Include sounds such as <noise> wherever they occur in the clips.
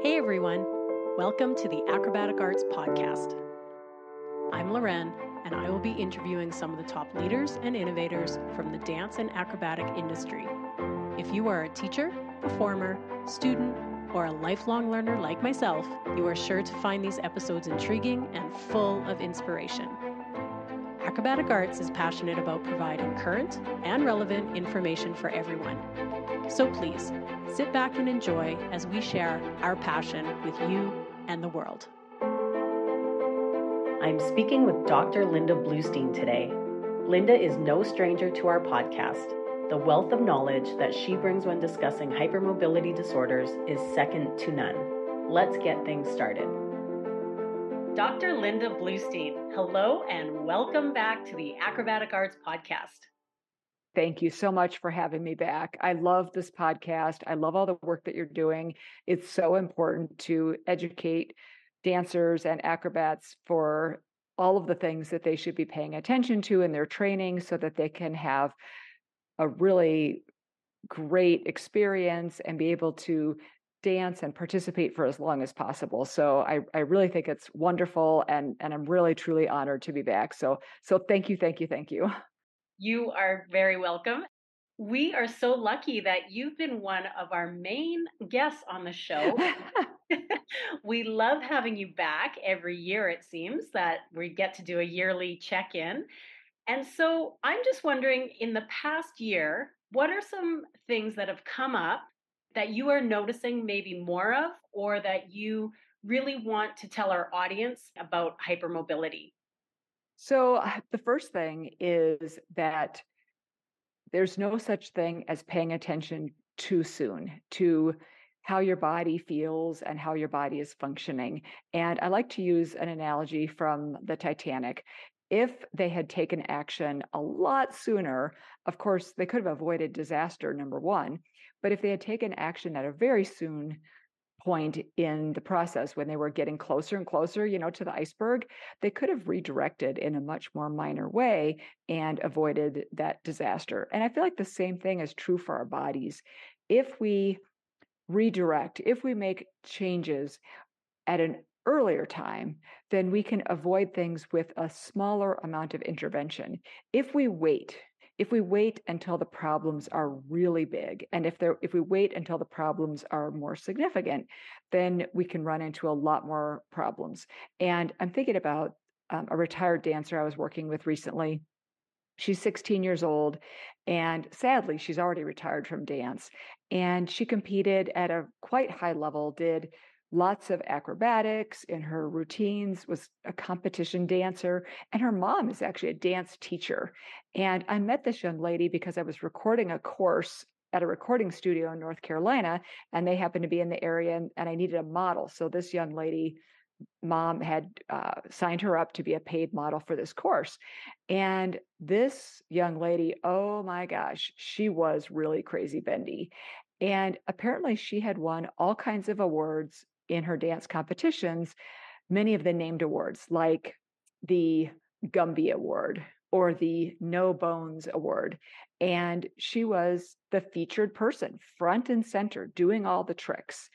Hey everyone, welcome to the Acrobatic Arts Podcast. I'm Loren, and I will be interviewing some of the top leaders and innovators from the dance and acrobatic industry. If you are a teacher, performer, student, or a lifelong learner like myself, you are sure to find these episodes intriguing and full of inspiration. Acrobatic Arts is passionate about providing current and relevant information for everyone. So please sit back and enjoy as we share our passion with you and the world. I'm speaking with Dr. Linda Bluestein today. Linda is no stranger to our podcast. The wealth of knowledge that she brings when discussing hypermobility disorders is second to none. Let's get things started. Dr. Linda Bluestein, hello and welcome back to the Acrobatic Arts Podcast. Thank you so much for having me back. I love this podcast. I love all the work that you're doing. It's so important to educate dancers and acrobats for all of the things that they should be paying attention to in their training so that they can have a really great experience and be able to dance and participate for as long as possible. So I, I really think it's wonderful and and I'm really truly honored to be back. So so thank you, thank you, thank you. <laughs> You are very welcome. We are so lucky that you've been one of our main guests on the show. <laughs> <laughs> we love having you back every year, it seems, that we get to do a yearly check in. And so I'm just wondering in the past year, what are some things that have come up that you are noticing maybe more of, or that you really want to tell our audience about hypermobility? So, uh, the first thing is that there's no such thing as paying attention too soon to how your body feels and how your body is functioning. And I like to use an analogy from the Titanic. If they had taken action a lot sooner, of course, they could have avoided disaster, number one. But if they had taken action at a very soon point in the process when they were getting closer and closer, you know, to the iceberg, they could have redirected in a much more minor way and avoided that disaster. And I feel like the same thing is true for our bodies. If we redirect, if we make changes at an earlier time, then we can avoid things with a smaller amount of intervention. If we wait, if we wait until the problems are really big and if they if we wait until the problems are more significant then we can run into a lot more problems. And i'm thinking about um, a retired dancer i was working with recently. She's 16 years old and sadly she's already retired from dance and she competed at a quite high level did lots of acrobatics in her routines was a competition dancer and her mom is actually a dance teacher. And i met this young lady because i was recording a course at a recording studio in north carolina and they happened to be in the area and, and i needed a model. So this young lady mom had uh, signed her up to be a paid model for this course. And this young lady oh my gosh she was really crazy bendy. And apparently, she had won all kinds of awards in her dance competitions, many of the named awards, like the Gumby Award or the No Bones Award. And she was the featured person, front and center, doing all the tricks.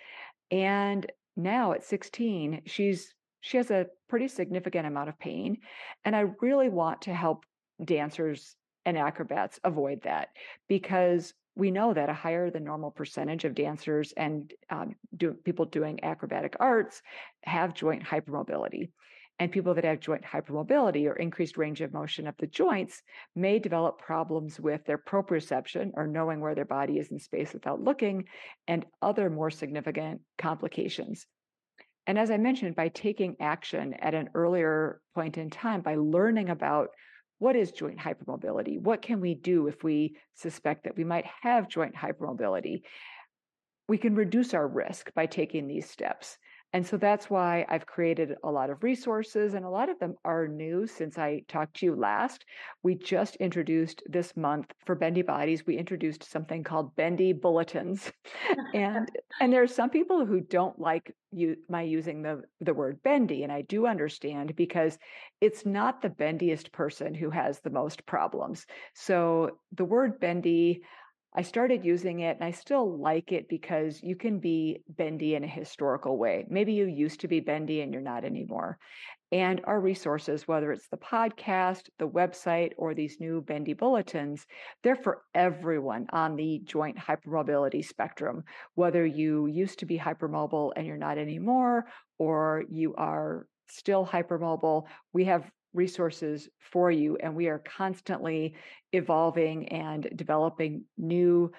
And now at 16, she's she has a pretty significant amount of pain. And I really want to help dancers and acrobats avoid that because we know that a higher than normal percentage of dancers and um, do, people doing acrobatic arts have joint hypermobility. And people that have joint hypermobility or increased range of motion of the joints may develop problems with their proprioception or knowing where their body is in space without looking, and other more significant complications. And as I mentioned, by taking action at an earlier point in time, by learning about what is joint hypermobility? What can we do if we suspect that we might have joint hypermobility? We can reduce our risk by taking these steps. And so that's why I've created a lot of resources, and a lot of them are new since I talked to you last. We just introduced this month for Bendy Bodies, we introduced something called Bendy Bulletins. <laughs> and and there are some people who don't like you, my using the, the word bendy, and I do understand because it's not the bendiest person who has the most problems. So the word bendy I started using it and I still like it because you can be bendy in a historical way. Maybe you used to be bendy and you're not anymore. And our resources, whether it's the podcast, the website, or these new bendy bulletins, they're for everyone on the joint hypermobility spectrum, whether you used to be hypermobile and you're not anymore, or you are still hypermobile. We have resources for you and we are constantly evolving and developing new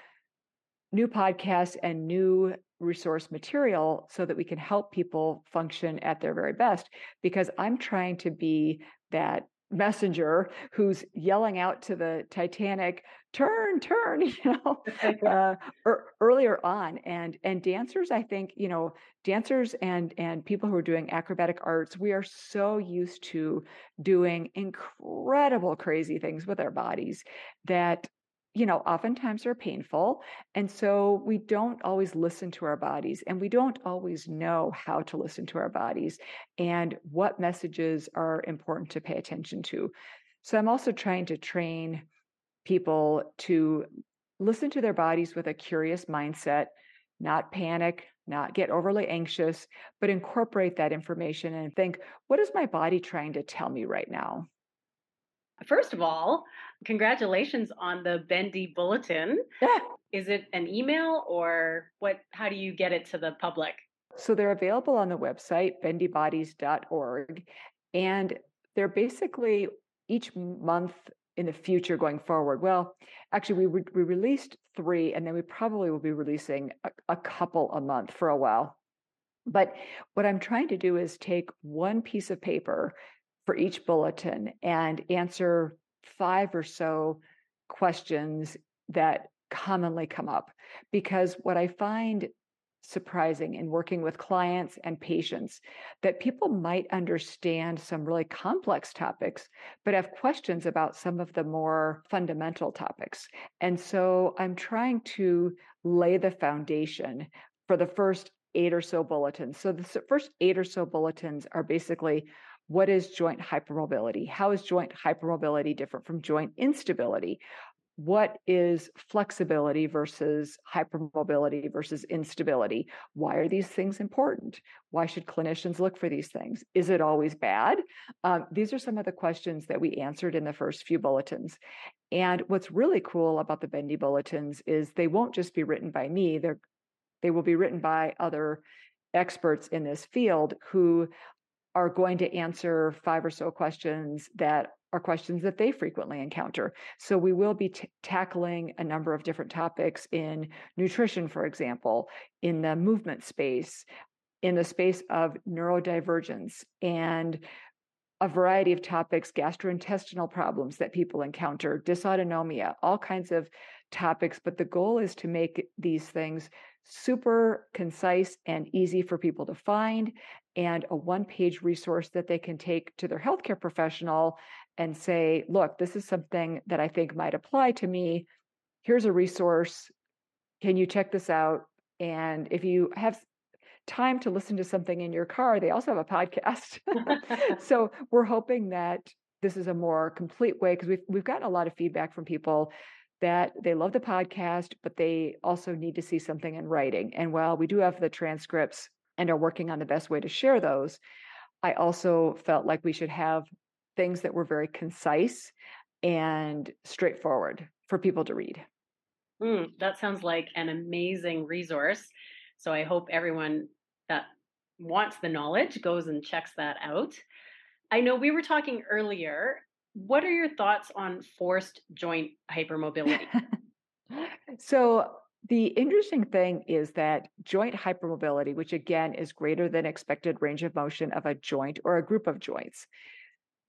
new podcasts and new resource material so that we can help people function at their very best because i'm trying to be that messenger who's yelling out to the Titanic, turn, turn, <laughs> you know, <laughs> uh, er, earlier on. And and dancers, I think, you know, dancers and and people who are doing acrobatic arts, we are so used to doing incredible, crazy things with our bodies that you know, oftentimes are painful. And so we don't always listen to our bodies and we don't always know how to listen to our bodies and what messages are important to pay attention to. So I'm also trying to train people to listen to their bodies with a curious mindset, not panic, not get overly anxious, but incorporate that information and think, what is my body trying to tell me right now? First of all, congratulations on the Bendy Bulletin. Yeah. Is it an email or what? How do you get it to the public? So they're available on the website, bendybodies.org. And they're basically each month in the future going forward. Well, actually, we, re- we released three, and then we probably will be releasing a, a couple a month for a while. But what I'm trying to do is take one piece of paper for each bulletin and answer five or so questions that commonly come up. Because what I find surprising in working with clients and patients that people might understand some really complex topics, but have questions about some of the more fundamental topics. And so I'm trying to lay the foundation for the first eight or so bulletins. So the first eight or so bulletins are basically what is joint hypermobility? How is joint hypermobility different from joint instability? What is flexibility versus hypermobility versus instability? Why are these things important? Why should clinicians look for these things? Is it always bad? Um, these are some of the questions that we answered in the first few bulletins. And what's really cool about the Bendy bulletins is they won't just be written by me, they're, they will be written by other experts in this field who are going to answer five or so questions that are questions that they frequently encounter. So we will be t- tackling a number of different topics in nutrition, for example, in the movement space, in the space of neurodivergence, and a variety of topics, gastrointestinal problems that people encounter, dysautonomia, all kinds of topics. But the goal is to make these things super concise and easy for people to find, and a one page resource that they can take to their healthcare professional and say, look, this is something that I think might apply to me. Here's a resource. Can you check this out? And if you have time to listen to something in your car, they also have a podcast. <laughs> <laughs> so we're hoping that this is a more complete way because we've we've gotten a lot of feedback from people that they love the podcast, but they also need to see something in writing. And while we do have the transcripts and are working on the best way to share those, I also felt like we should have things that were very concise and straightforward for people to read. Mm, that sounds like an amazing resource. So I hope everyone that wants the knowledge goes and checks that out. I know we were talking earlier. What are your thoughts on forced joint hypermobility? <laughs> so the interesting thing is that joint hypermobility, which again is greater than expected range of motion of a joint or a group of joints.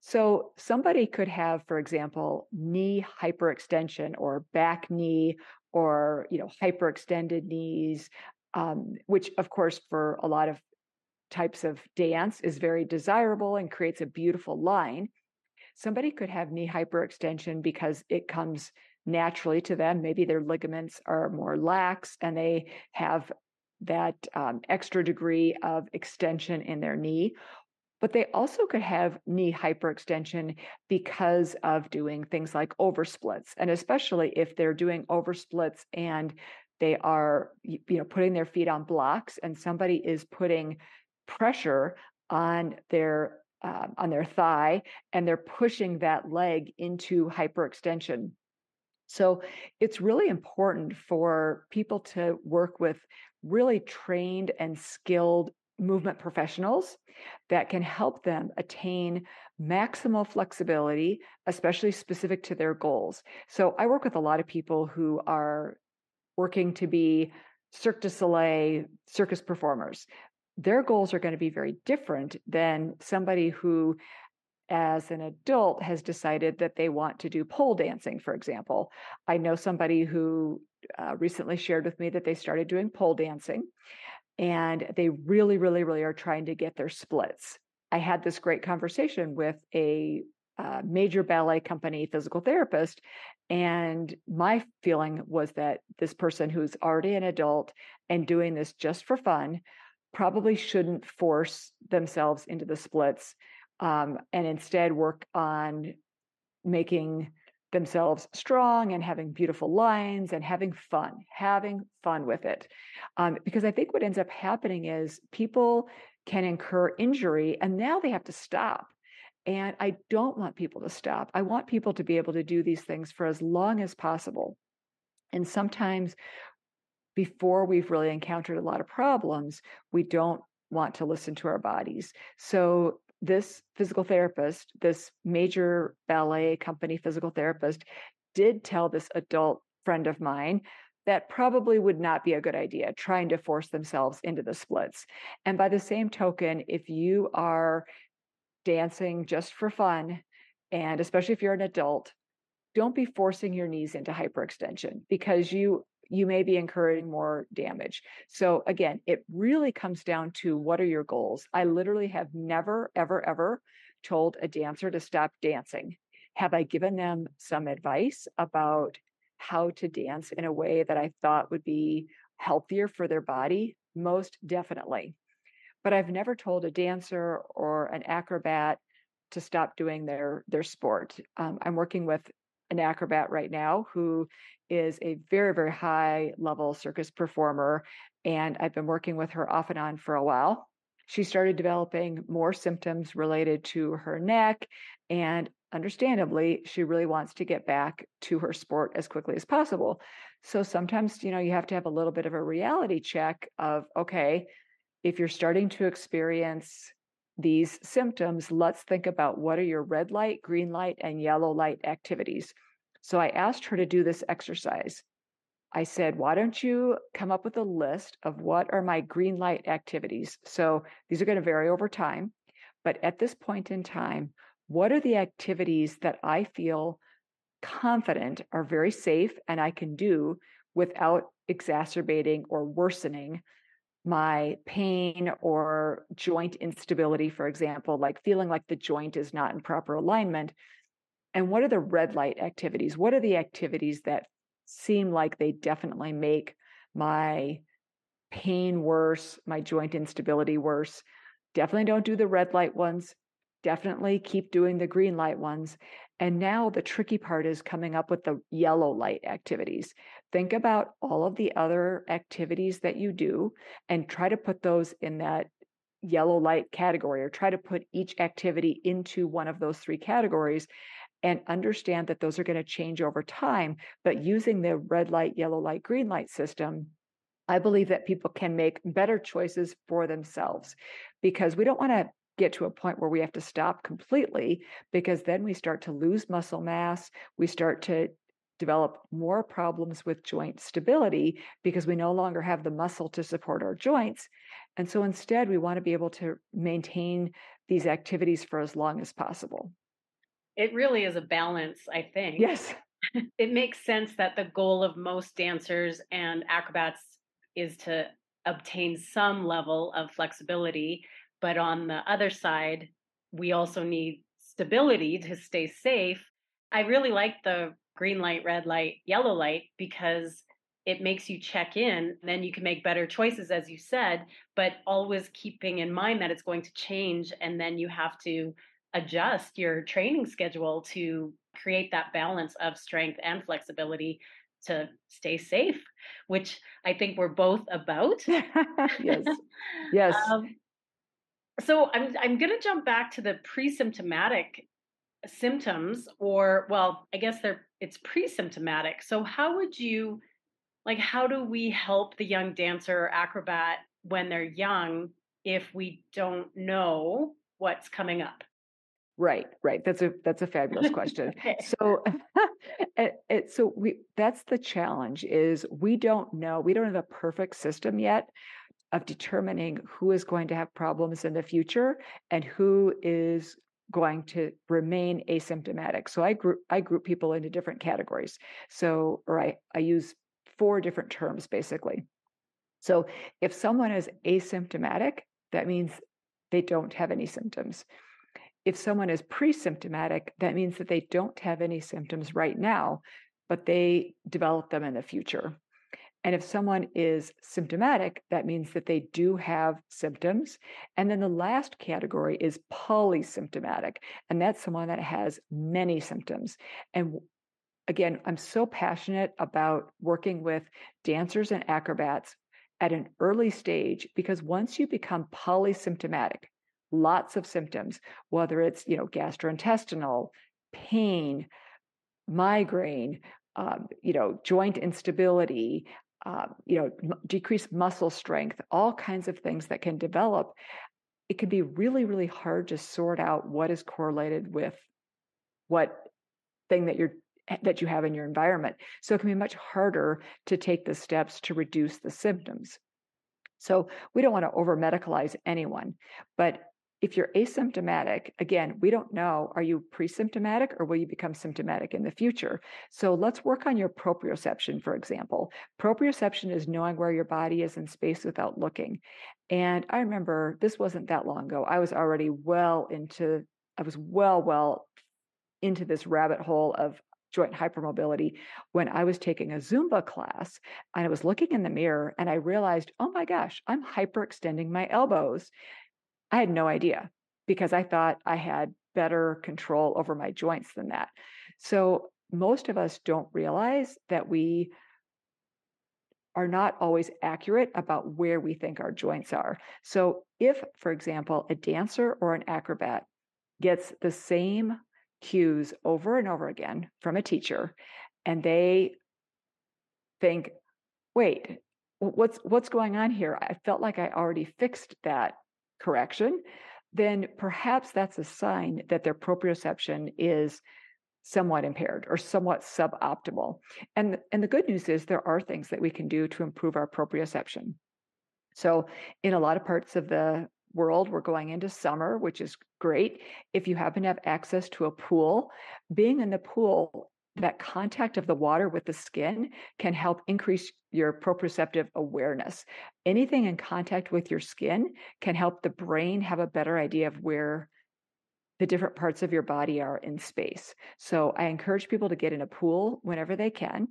So somebody could have, for example, knee hyperextension or back knee or you know hyperextended knees, um, which of course for a lot of types of dance is very desirable and creates a beautiful line. Somebody could have knee hyperextension because it comes naturally to them. Maybe their ligaments are more lax and they have that um, extra degree of extension in their knee. But they also could have knee hyperextension because of doing things like oversplits. And especially if they're doing oversplits and they are you know putting their feet on blocks and somebody is putting pressure on their uh, on their thigh and they're pushing that leg into hyperextension so it's really important for people to work with really trained and skilled movement professionals that can help them attain maximal flexibility, especially specific to their goals. So I work with a lot of people who are working to be Cirque du Soleil circus performers. Their goals are going to be very different than somebody who as an adult has decided that they want to do pole dancing, for example. I know somebody who uh, recently shared with me that they started doing pole dancing and they really, really, really are trying to get their splits. I had this great conversation with a uh, major ballet company physical therapist. And my feeling was that this person who's already an adult and doing this just for fun probably shouldn't force themselves into the splits um, and instead work on making themselves strong and having beautiful lines and having fun, having fun with it. Um, because I think what ends up happening is people can incur injury and now they have to stop. And I don't want people to stop. I want people to be able to do these things for as long as possible. And sometimes before we've really encountered a lot of problems, we don't want to listen to our bodies. So this physical therapist, this major ballet company physical therapist, did tell this adult friend of mine that probably would not be a good idea trying to force themselves into the splits. And by the same token, if you are dancing just for fun, and especially if you're an adult, don't be forcing your knees into hyperextension because you you may be incurring more damage. So again, it really comes down to what are your goals? I literally have never, ever, ever told a dancer to stop dancing. Have I given them some advice about how to dance in a way that I thought would be healthier for their body? Most definitely. But I've never told a dancer or an acrobat to stop doing their their sport. Um, I'm working with an acrobat right now who is a very, very high level circus performer. And I've been working with her off and on for a while. She started developing more symptoms related to her neck. And understandably, she really wants to get back to her sport as quickly as possible. So sometimes, you know, you have to have a little bit of a reality check of, okay, if you're starting to experience these symptoms, let's think about what are your red light, green light, and yellow light activities. So I asked her to do this exercise. I said, why don't you come up with a list of what are my green light activities? So these are going to vary over time. But at this point in time, what are the activities that I feel confident are very safe and I can do without exacerbating or worsening my pain or joint instability, for example, like feeling like the joint is not in proper alignment. And what are the red light activities? What are the activities that seem like they definitely make my pain worse, my joint instability worse? Definitely don't do the red light ones. Definitely keep doing the green light ones. And now the tricky part is coming up with the yellow light activities. Think about all of the other activities that you do and try to put those in that yellow light category or try to put each activity into one of those three categories and understand that those are going to change over time. But using the red light, yellow light, green light system, I believe that people can make better choices for themselves because we don't want to get to a point where we have to stop completely because then we start to lose muscle mass. We start to develop more problems with joint stability because we no longer have the muscle to support our joints. And so instead, we want to be able to maintain these activities for as long as possible. It really is a balance, I think. Yes. it makes sense that the goal of most dancers and acrobats is to obtain some level of flexibility but on the other side, we also need stability to stay safe. I really like the green light, red light, yellow light because it makes you check in then you can make better choices as you said but always keeping in mind that it's going to change and then you have to adjust your training schedule to create that balance of strength and flexibility to stay safe which i think we're both about. <laughs> Yes. <laughs> Yes. Um, so i'm i'm going to jump back to the pre-symptomatic symptoms or well i guess they're it's pre-symptomatic. So how would you like how do we help the young dancer or acrobat when they're young if we don't know what's coming up? Right right. That's a that's a fabulous <laughs> question. Okay. so <laughs> it, it, so we that's the challenge is we don't know. We don't have a perfect system yet of determining who is going to have problems in the future and who is going to remain asymptomatic. So I group I group people into different categories. So or I, I use four different terms basically. So if someone is asymptomatic, that means they don't have any symptoms. If someone is pre-symptomatic, that means that they don't have any symptoms right now, but they develop them in the future. And if someone is symptomatic, that means that they do have symptoms. And then the last category is polysymptomatic, and that's someone that has many symptoms. And again, I'm so passionate about working with dancers and acrobats at an early stage because once you become polysymptomatic, lots of symptoms, whether it's, you know, gastrointestinal, pain, migraine, um, you know, joint instability, uh, you know, m- decreased muscle strength, all kinds of things that can develop. It can be really, really hard to sort out what is correlated with what thing that you're that you have in your environment. So it can be much harder to take the steps to reduce the symptoms. So we don't want to over medicalize anyone, but if you're asymptomatic, again, we don't know are you pre symptomatic or will you become symptomatic in the future? So let's work on your proprioception, for example. Proprioception is knowing where your body is in space without looking. And I remember this wasn't that long ago. I was already well into, I was well, well into this rabbit hole of joint hypermobility when I was taking a Zumba class and I was looking in the mirror and I realized, oh my gosh, I'm hyperextending my elbows. I had no idea because I thought I had better control over my joints than that. So most of us don't realize that we are not always accurate about where we think our joints are. So if, for example, a dancer or an acrobat gets the same cues over and over again from a teacher and they think, wait, what's what's going on here? I felt like I already fixed that correction, then perhaps that's a sign that their proprioception is somewhat impaired or somewhat suboptimal. And, and the good news is there are things that we can do to improve our proprioception. So, in a lot of parts of the world, we're going into summer, which is great. If you happen to have access to a pool, being in the pool that contact of the water with the skin can help increase your proprioceptive awareness. Anything in contact with your skin can help the brain have a better idea of where the different parts of your body are in space. So I encourage people to get in a pool whenever they can.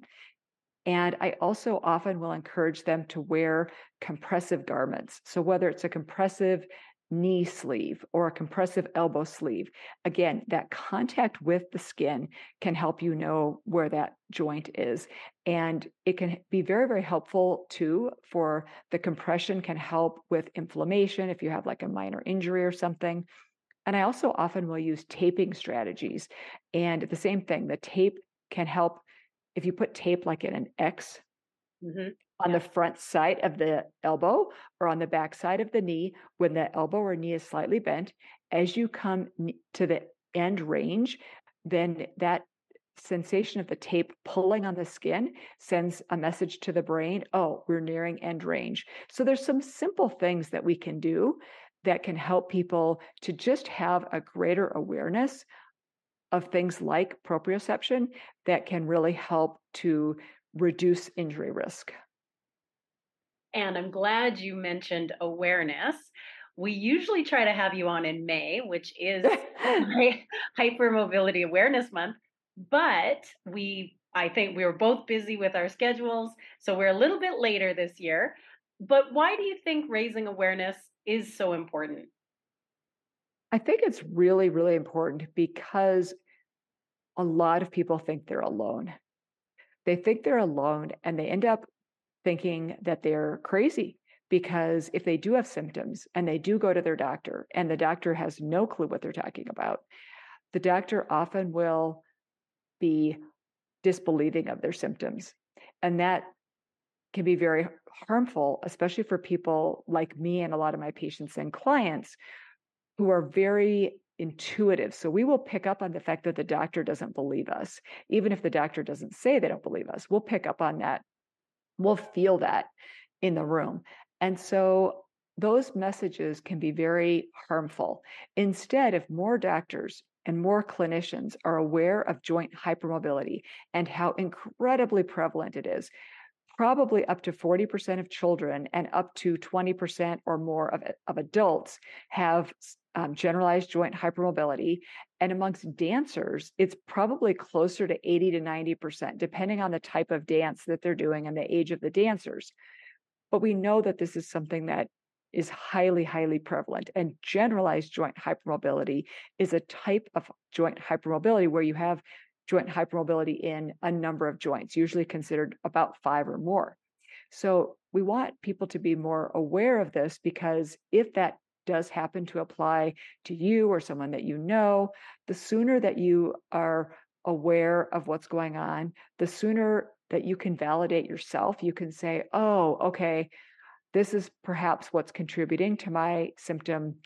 And I also often will encourage them to wear compressive garments. So whether it's a compressive knee sleeve or a compressive elbow sleeve. Again, that contact with the skin can help you know where that joint is. And it can be very, very helpful too for the compression can help with inflammation if you have like a minor injury or something. And I also often will use taping strategies. And the same thing, the tape can help if you put tape like in an X mm-hmm on the front side of the elbow or on the back side of the knee when the elbow or knee is slightly bent. As you come to the end range, then that sensation of the tape pulling on the skin sends a message to the brain oh we're nearing end range. So there's some simple things that we can do that can help people to just have a greater awareness of things like proprioception that can really help to reduce injury risk and I'm glad you mentioned awareness. We usually try to have you on in May, which is <laughs> Hypermobility Awareness Month, but we I think we were both busy with our schedules, so we're a little bit later this year. But why do you think raising awareness is so important? I think it's really, really important because a lot of people think they're alone. They think they're alone and they end up thinking that they're crazy because if they do have symptoms and they do go to their doctor and the doctor has no clue what they're talking about, the doctor often will be disbelieving of their symptoms. And that can be very harmful, especially for people like me and a lot of my patients and clients who are very intuitive. So we will pick up on the fact that the doctor doesn't believe us. Even if the doctor doesn't say they don't believe us, we'll pick up on that. We'll feel that in the room. And so those messages can be very harmful. Instead, if more doctors and more clinicians are aware of joint hypermobility and how incredibly prevalent it is, probably up to 40% of children and up to 20% or more of, of adults have um, generalized joint hypermobility. And amongst dancers, it's probably closer to 80 to 90%, depending on the type of dance that they're doing and the age of the dancers. But we know that this is something that is highly, highly prevalent. And generalized joint hypermobility is a type of joint hypermobility where you have joint hypermobility in a number of joints, usually considered about five or more. So we want people to be more aware of this because if that does happen to apply to you or someone that you know, the sooner that you are aware of what's going on, the sooner that you can validate yourself. You can say, oh, okay, this is perhaps what's contributing to my symptom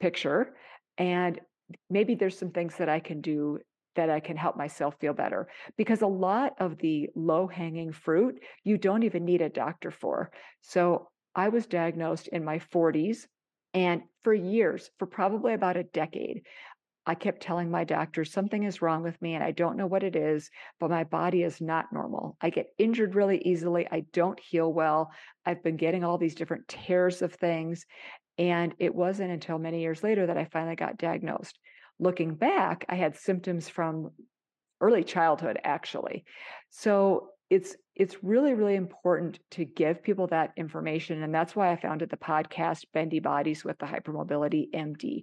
picture. And maybe there's some things that I can do that I can help myself feel better. Because a lot of the low hanging fruit, you don't even need a doctor for. So I was diagnosed in my 40s. And for years, for probably about a decade, I kept telling my doctor something is wrong with me and I don't know what it is, but my body is not normal. I get injured really easily. I don't heal well. I've been getting all these different tears of things. And it wasn't until many years later that I finally got diagnosed. Looking back, I had symptoms from early childhood, actually. So it's it's really really important to give people that information and that's why i founded the podcast bendy bodies with the hypermobility md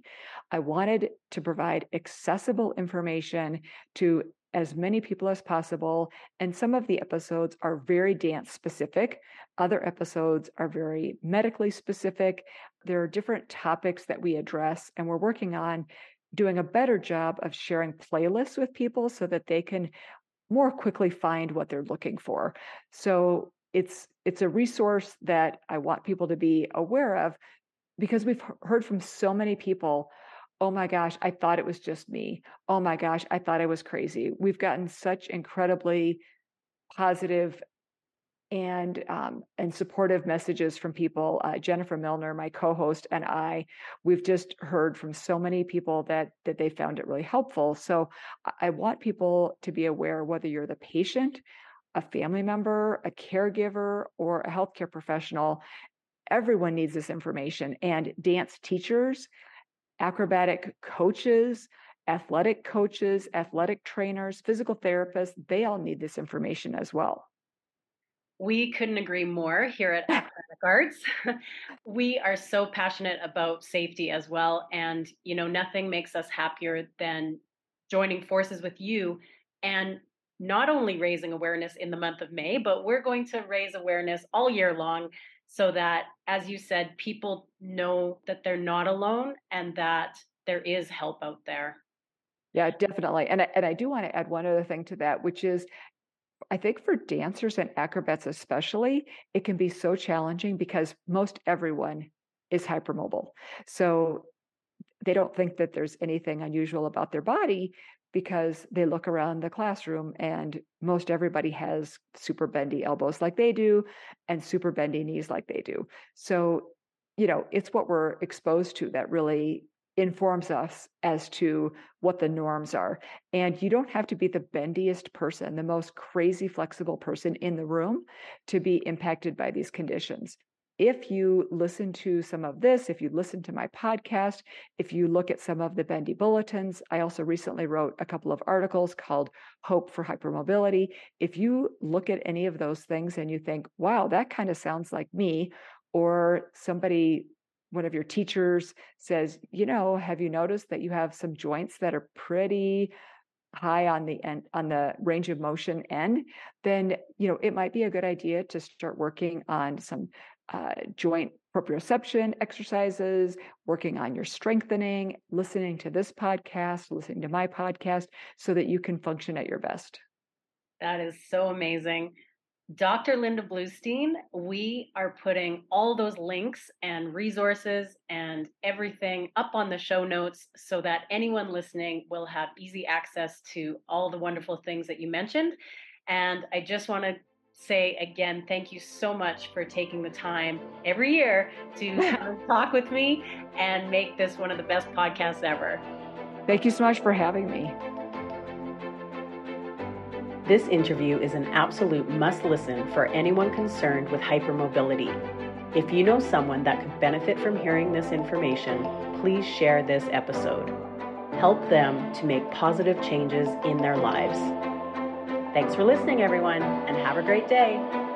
i wanted to provide accessible information to as many people as possible and some of the episodes are very dance specific other episodes are very medically specific. There are different topics that we address and we're working on doing a better job of sharing playlists with people so that they can more quickly find what they're looking for. So it's it's a resource that I want people to be aware of because we've heard from so many people oh my gosh i thought it was just me oh my gosh i thought i was crazy we've gotten such incredibly positive and um, and supportive messages from people. Uh, Jennifer Milner, my co-host, and I, we've just heard from so many people that that they found it really helpful. So I want people to be aware whether you're the patient, a family member, a caregiver, or a healthcare professional. Everyone needs this information, and dance teachers, acrobatic coaches. Athletic coaches, athletic trainers, physical therapists, they all need this information as well. We couldn't agree more here at <laughs> Acrobatic Arts. <laughs> we are so passionate about safety as well. And, you know, nothing makes us happier than joining forces with you and not only raising awareness in the month of May, but we're going to raise awareness all year long so that, as you said, people know that they're not alone and that there is help out there. Yeah, definitely. And I, and I do want to add one other thing to that, which is I think for dancers and acrobats, especially, it can be so challenging because most everyone is hypermobile. So they don't think that there's anything unusual about their body because they look around the classroom and most everybody has super bendy elbows like they do and super bendy knees like they do. So, you know, it's what we're exposed to that really informs us as to what the norms are. And you don't have to be the bendiest person, the most crazy flexible person in the room to be impacted by these conditions. if you listen to some of this, if you listen to my podcast, if you look at some of the bendy bulletins, I also recently wrote a couple of articles called Hope for Hypermobility. If you look at any of those things and you think, wow, that kind of sounds like me, or somebody one of your teachers says, you know, have you noticed that you have some joints that are pretty high on the end on the range of motion end, then you know it might be a good idea to start working on some uh, joint proprioception exercises, working on your strengthening, listening to this podcast, listening to my podcast, so that you can function at your best. That is so amazing. Dr. Linda Bluestein, we are putting all those links and resources and everything up on the show notes so that anyone listening will have easy access to all the wonderful things that you mentioned. And I just want to say again, thank you so much for taking the time every year to <laughs> talk with me and make this one of the best podcasts ever. Thank you so much for having me. This interview is an absolute must listen for anyone concerned with hypermobility. If you know someone that could benefit from hearing this information, please share this episode. Help them to make positive changes in their lives. Thanks for listening, everyone, and have a great day.